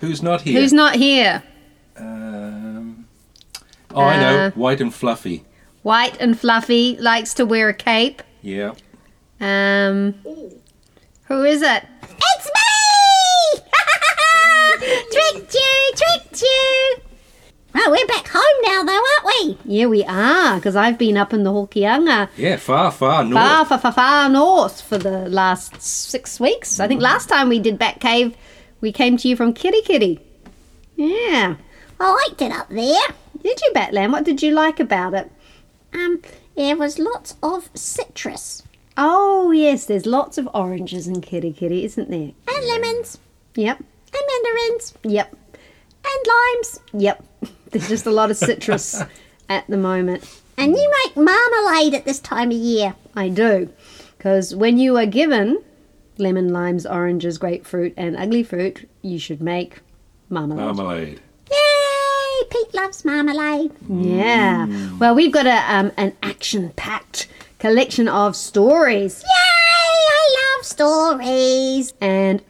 who's not here? Who's not here? Um, oh, I know. Uh, White and fluffy. White and fluffy, likes to wear a cape. Yeah. Um, who is it? It's me! tricked you, tricked you. Oh, we're back home now, though, aren't we? Yeah, we are, because I've been up in the Hokianga, Yeah, far, far north. far, far, far, far north for the last six weeks. I think last time we did Batt Cave, we came to you from Kerikeri. Yeah. I liked it up there. Did you, Batlam? What did you like about it? Um, there was lots of citrus Oh, yes, there's lots of oranges in Kerikeri, isn't there? and lemons Yep, and mandarins yep, and limes. yep. There's just a lot of citrus at the moment. And you make marmalade at this time of year. I do. Because when you are given lemon, limes, oranges, grapefruit, and ugly fruit, you should make marmalade. Marmalade. Yay! Pete loves marmalade. Yeah. Well, we've got a um, an action packed collection of stories. Yay! I love stories. And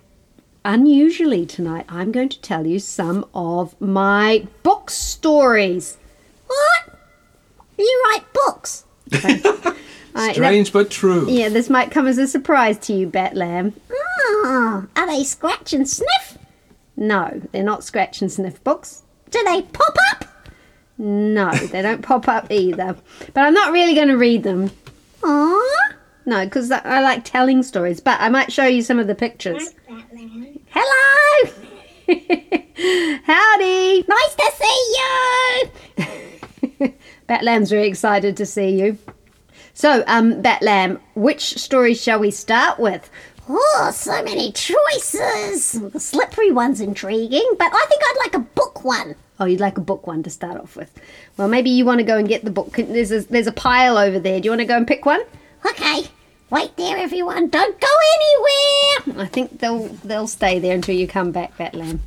unusually tonight, I'm going to tell you some of my book stories. What? You write books. Uh, I- Strange but true. yeah, this might come as a surprise to you, Batlam. Oh, ah, are they scratch and sniff? No, they're not scratch and sniff books. Do they pop up? No, they don't pop up either. But I'm not really going to read them. Aww. No, because I like telling stories. But I might show you some of the pictures. Hello! Howdy! Nice to see you! Batlam's very excited to see you. So, um, Batlam, which story shall we start with? Oh, so many choices. The slippery one's intriguing, but I think I'd like a book one. Oh, you'd like a book one to start off with. Well, maybe you want to go and get the book. There's a, there's a pile over there. Do you want to go and pick one? Okay. Wait there, everyone. Don't go anywhere. I think they'll they'll stay there until you come back, Batlam.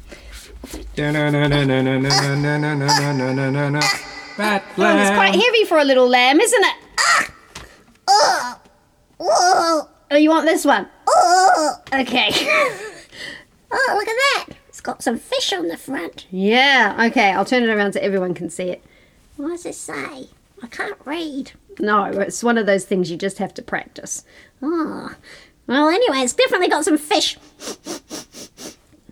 Batlam. Oh, it's quite heavy for a little lamb, isn't it? Whoa, Oh, you want this one? oh, Okay. oh, look at that. It's got some fish on the front. yeah. Okay. I'll turn it around so everyone can see it. What does it say? I can't read. No, it's one of those things you just have to practice. Oh, well, anyway, it's definitely got some fish.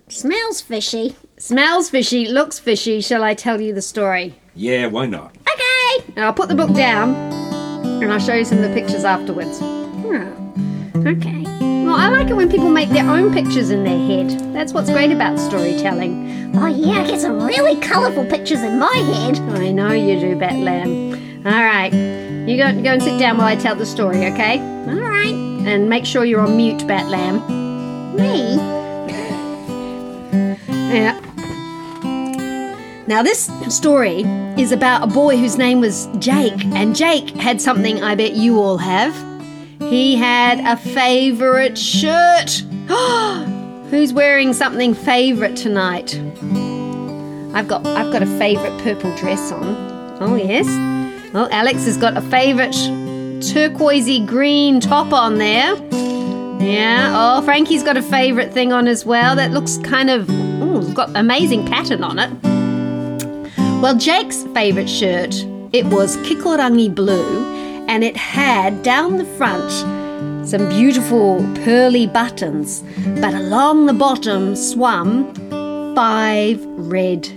Smells fishy. Smells fishy, looks fishy. Shall I tell you the story? Yeah, why not? Okay. And I'll put the book down and I'll show you some of the pictures afterwards. Oh, okay. Well, I like it when people make their own pictures in their head. That's what's great about storytelling. Oh, yeah, I get some really colourful pictures in my head. I know you do, Batlam. All right, you go go and sit down while I tell the story, okay? All right. And make sure you're on mute, Batlam. Me? Yeah. Now, this story is about a boy whose name was Jake, and Jake had something I bet you all have. He had a favourite shirt. Who's wearing something favourite tonight? I've got I've got a favourite purple dress on. Oh yes. Well, Alex has got a favourite turquoisey green top on there. Yeah. Oh, Frankie's got a favourite thing on as well. That looks kind of. Oh, it's got amazing pattern on it. Well, Jake's favourite shirt, it was Kikorangi blue, and it had down the front some beautiful pearly buttons, but along the bottom swam five red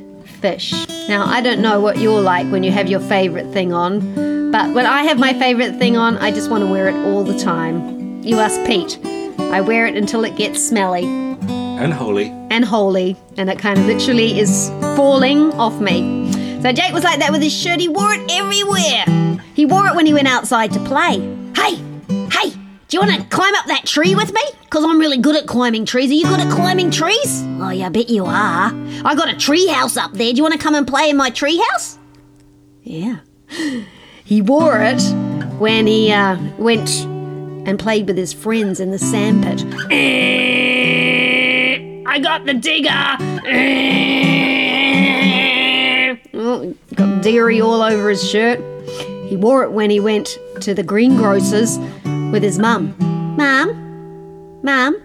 fish. Now, I don't know what you're like when you have your favourite thing on, but when I have my favourite thing on, I just want to wear it all the time. You ask Pete. I wear it until it gets smelly And holy. and holy, and it kind of literally is falling off me. So Jake was like that with his shirt. He wore it everywhere. He wore it when he went outside to play. Hey, hey, do you want to climb up that tree with me? Because I'm really good at climbing trees. Are you good at climbing trees? Oh, yeah, I bet you are. I got a tree house up there. Do you want to come and play in my tree house? Yeah. He wore it when he uh, went and played with his friends in the sandpit. I got the digger. Got dairy all over his shirt. He wore it when he went to the greengrocer's with his mum. Mum? Mum?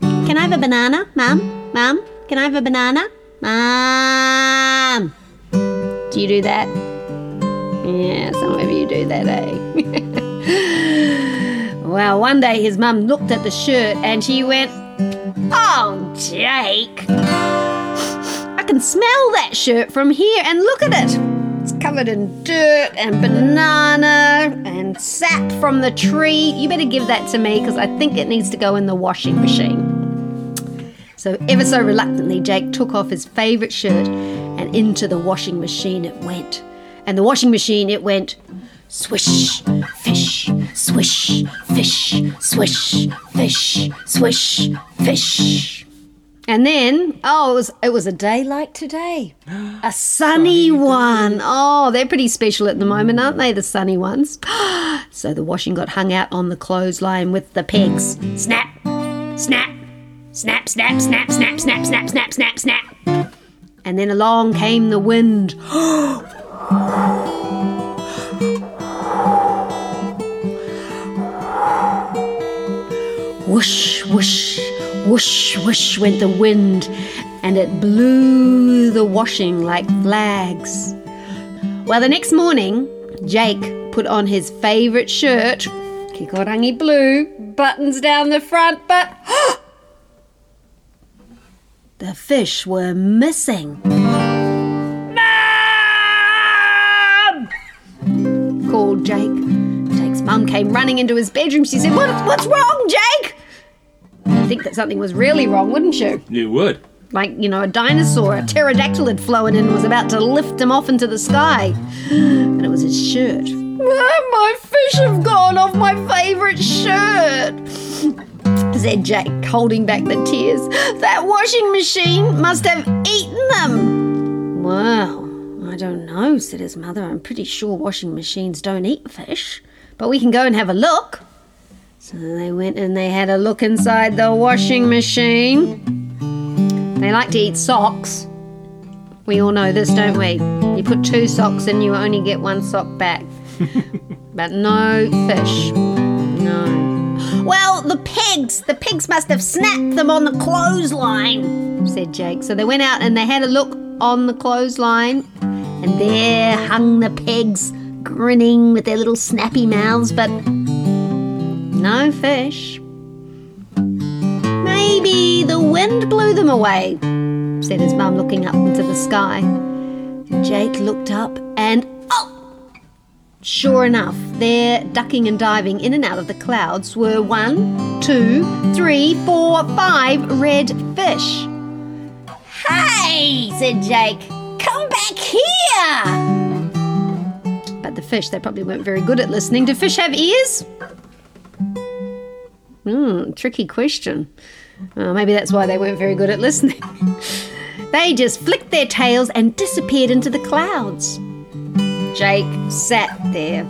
Can I have a banana? Mum? Mum? Can I have a banana? Mum? Do you do that? Yeah, some of you do that, eh? well, one day his mum looked at the shirt and she went, Oh, Jake, can smell that shirt from here and look at it. It's covered in dirt and banana and sap from the tree. You better give that to me because I think it needs to go in the washing machine. So, ever so reluctantly, Jake took off his favourite shirt and into the washing machine it went. And the washing machine, it went swish, fish, swish, fish, swish, fish, swish, fish. And then, oh, it was it was a day like today, a sunny one. Oh, they're pretty special at the moment, aren't mm. they? The sunny ones. So the washing got hung out on the clothesline with the pegs. Snap, snap, snap, snap, snap, snap, snap, snap, snap, snap, snap. And then along came the wind. Whoosh, whoosh, whoosh, whoosh went the wind, and it blew the washing like flags. Well, the next morning, Jake put on his favourite shirt, kikorangi blue, buttons down the front, but the fish were missing. Mum! called Jake. Jake's mum came running into his bedroom. She said, what, What's wrong, Jake? You'd think that something was really wrong, wouldn't you? You would. Like, you know, a dinosaur, a pterodactyl had flown in and was about to lift him off into the sky. And it was his shirt. Ah, my fish have gone off my favourite shirt, said Jake, holding back the tears. That washing machine must have eaten them. Well, I don't know, said his mother. I'm pretty sure washing machines don't eat fish, but we can go and have a look. So they went and they had a look inside the washing machine. They like to eat socks. We all know this, don't we? You put two socks in, you only get one sock back. but no fish. No. Well, the pigs. The pigs must have snapped them on the clothesline. said Jake. So they went out and they had a look on the clothesline, and there hung the pigs, grinning with their little snappy mouths, but no fish. Maybe the wind blew them away, said his mum, looking up into the sky. Jake looked up and oh! Sure enough, there, ducking and diving in and out of the clouds, were one, two, three, four, five red fish. Hey, said Jake. Come back here. But the fish, they probably weren't very good at listening. Do fish have ears? Hmm, tricky question. Uh, maybe that's why they weren't very good at listening. they just flicked their tails and disappeared into the clouds. Jake sat there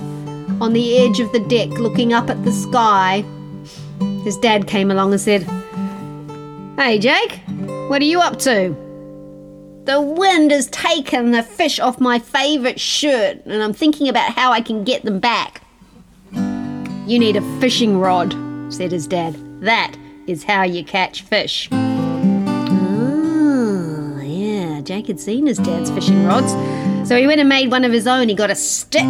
on the edge of the deck looking up at the sky. His dad came along and said, Hey, Jake, what are you up to? The wind has taken the fish off my favourite shirt, and I'm thinking about how I can get them back. You need a fishing rod, said his dad. That is how you catch fish. Oh, yeah, Jake had seen his dad's fishing rods. So he went and made one of his own. He got a stick.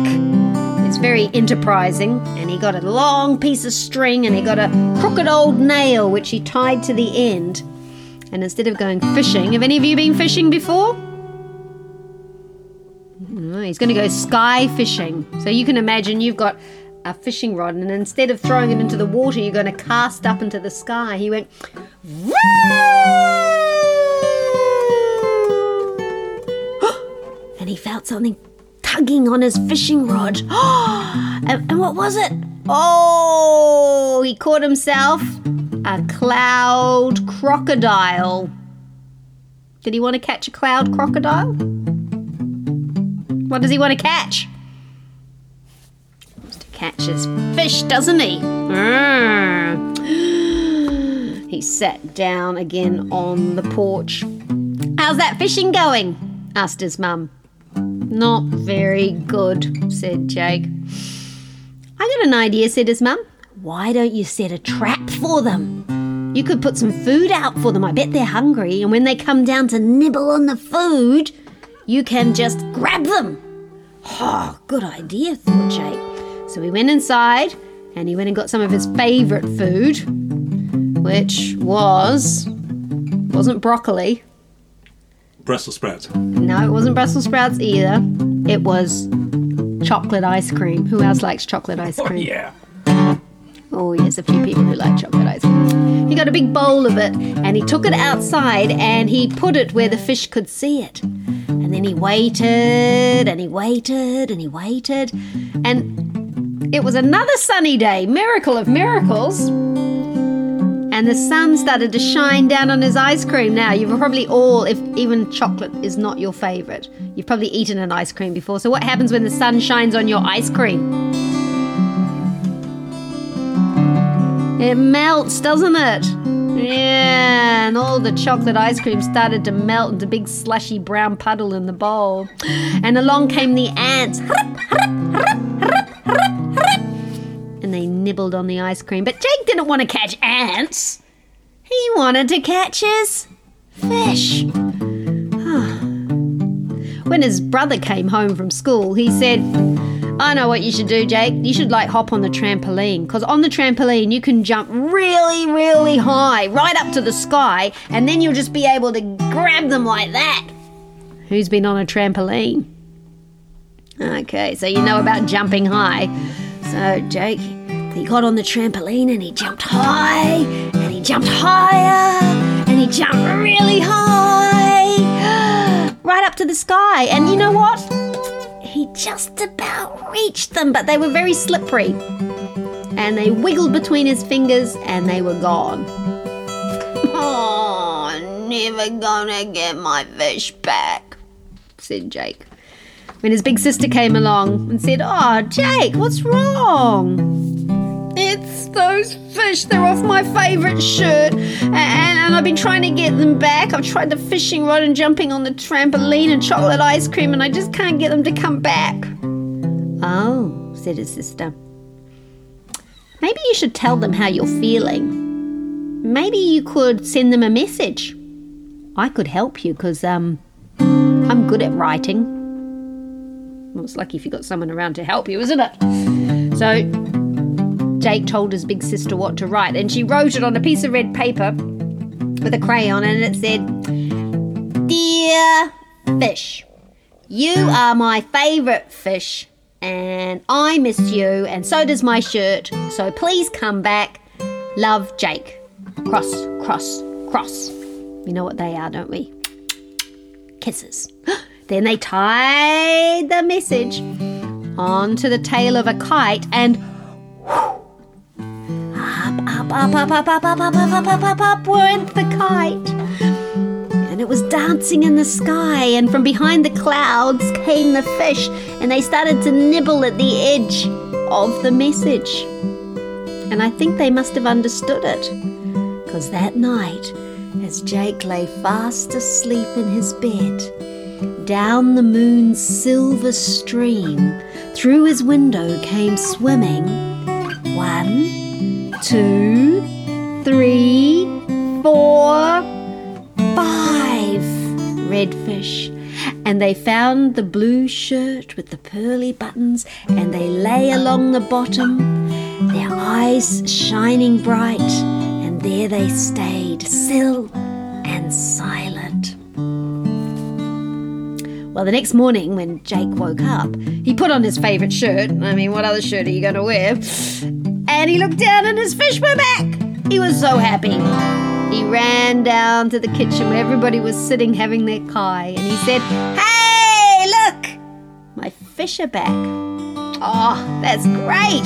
It's very enterprising. And he got a long piece of string and he got a crooked old nail which he tied to the end. And instead of going fishing, have any of you been fishing before? No, he's going to go sky fishing. So you can imagine you've got a fishing rod, and instead of throwing it into the water, you're going to cast up into the sky. He went, and he felt something tugging on his fishing rod. and, and what was it? Oh, he caught himself a cloud crocodile. Did he want to catch a cloud crocodile? What does he want to catch? He wants to catch his fish, doesn't he? Mm. He sat down again on the porch. How's that fishing going? asked his mum. Not very good, said Jake. I got an idea, said his mum. Why don't you set a trap for them? You could put some food out for them. I bet they're hungry, and when they come down to nibble on the food, you can just grab them. Oh, good idea, thought Jake. So he went inside and he went and got some of his favourite food, which was wasn't broccoli. Brussels sprouts. No, it wasn't Brussels sprouts either. It was chocolate ice cream. Who else likes chocolate ice oh, cream? Oh, Yeah. Oh, yes, a few people who like chocolate ice cream. He got a big bowl of it and he took it outside and he put it where the fish could see it. And then he waited and he waited and he waited. And it was another sunny day, miracle of miracles. And the sun started to shine down on his ice cream. Now, you've probably all, if even chocolate is not your favorite, you've probably eaten an ice cream before. So, what happens when the sun shines on your ice cream? It melts, doesn't it? Yeah, and all the chocolate ice cream started to melt into big slushy brown puddle in the bowl. And along came the ants. And they nibbled on the ice cream. But Jake didn't want to catch ants. He wanted to catch his fish. Ah. when his brother came home from school, he said, I know what you should do, Jake. You should like hop on the trampoline because on the trampoline you can jump really, really high, right up to the sky, and then you'll just be able to grab them like that. Who's been on a trampoline? Okay, so you know about jumping high. So, Jake, he got on the trampoline and he jumped high, and he jumped higher, and he jumped really high, right up to the sky. And you know what? He just about reached them, but they were very slippery. And they wiggled between his fingers and they were gone. Oh, never gonna get my fish back, said Jake. When his big sister came along and said, Oh, Jake, what's wrong? Those fish. They're off my favourite shirt. And, and I've been trying to get them back. I've tried the fishing rod and jumping on the trampoline and chocolate ice cream, and I just can't get them to come back. Oh, said his sister. Maybe you should tell them how you're feeling. Maybe you could send them a message. I could help you because um, I'm good at writing. Well, it's lucky if you got someone around to help you, isn't it? So Jake told his big sister what to write, and she wrote it on a piece of red paper with a crayon, and it said, Dear fish, you are my favourite fish, and I miss you, and so does my shirt, so please come back. Love, Jake. Cross, cross, cross. You know what they are, don't we? Kisses. Then they tied the message onto the tail of a kite and up, up, up, up, up, up, up, up, up, up, up went the kite. And it was dancing in the sky, and from behind the clouds came the fish, and they started to nibble at the edge of the message. And I think they must have understood it, because that night, as Jake lay fast asleep in his bed, down the moon's silver stream, through his window came swimming one, two, three, four, five redfish. And they found the blue shirt with the pearly buttons, and they lay along the bottom, their eyes shining bright, and there they stayed, still and silent. Well, the next morning when Jake woke up, he put on his favourite shirt. I mean, what other shirt are you going to wear? And he looked down and his fish were back. He was so happy. He ran down to the kitchen where everybody was sitting having their kai and he said, Hey, look! My fish are back. Oh, that's great,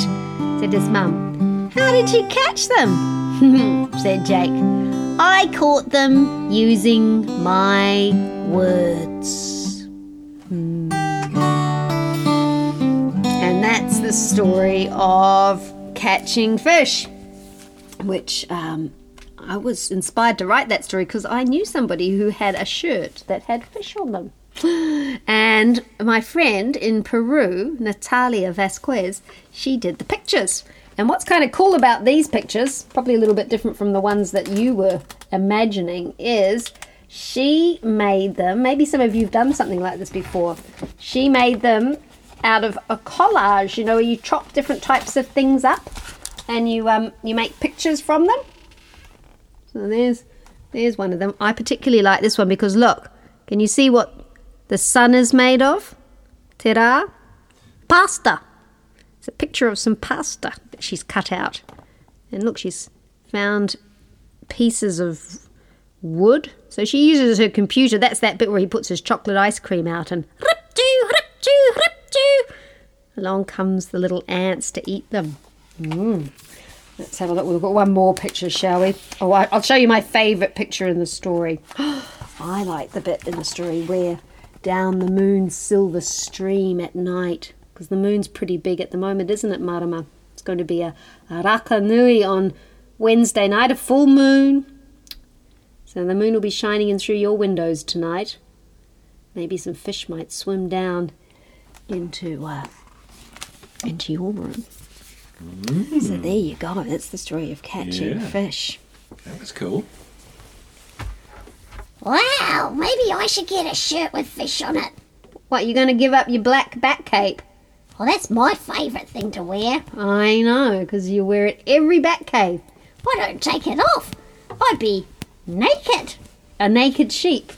said his mum. How did you catch them? said Jake. I caught them using my words. Hmm. And that's the story of catching fish, which um, I was inspired to write that story because I knew somebody who had a shirt that had fish on them. And my friend in Peru, Natalia Vasquez, she did the pictures. And what's kind of cool about these pictures, probably a little bit different from the ones that you were imagining, is she made them. Maybe some of you have done something like this before. She made them out of a collage, you know, where you chop different types of things up and you um you make pictures from them. So there's there's one of them. I particularly like this one because look, can you see what the sun is made of? Ta-da! Pasta. It's a picture of some pasta that she's cut out. And look, she's found pieces of wood. So she uses her computer. That's that bit where he puts his chocolate ice cream out and rip-doo. Along comes the little ants to eat them. Mm. Let's have a look. We've got one more picture, shall we? Oh, I- I'll show you my favourite picture in the story. I like the bit in the story where down the moon's silver stream at night, because the moon's pretty big at the moment, isn't it, Marama? It's going to be a, a Rakaunui on Wednesday night, a full moon. So the moon will be shining in through your windows tonight. Maybe some fish might swim down into uh, into your room. Mm. So there you go. That's the story of catching Yeah. fish. That was cool. Wow, maybe I should get a shirt with fish on it. What, you going to give up your black bat cape? Well, that's my favourite thing to wear. I know, because you wear it every Batt Cave. If I don't take it off, I'd be naked. A naked sheep.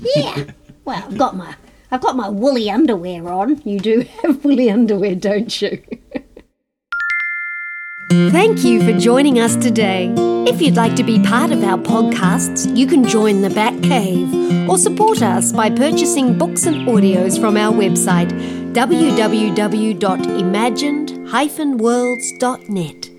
Yeah. well, I've got my I've got my woolly underwear on. You do have woolly underwear, don't you? Thank you for joining us today. If you'd like to be part of our podcasts, you can join the Batt Cave or support us by purchasing books and audios from our website www.imagined-worlds.net.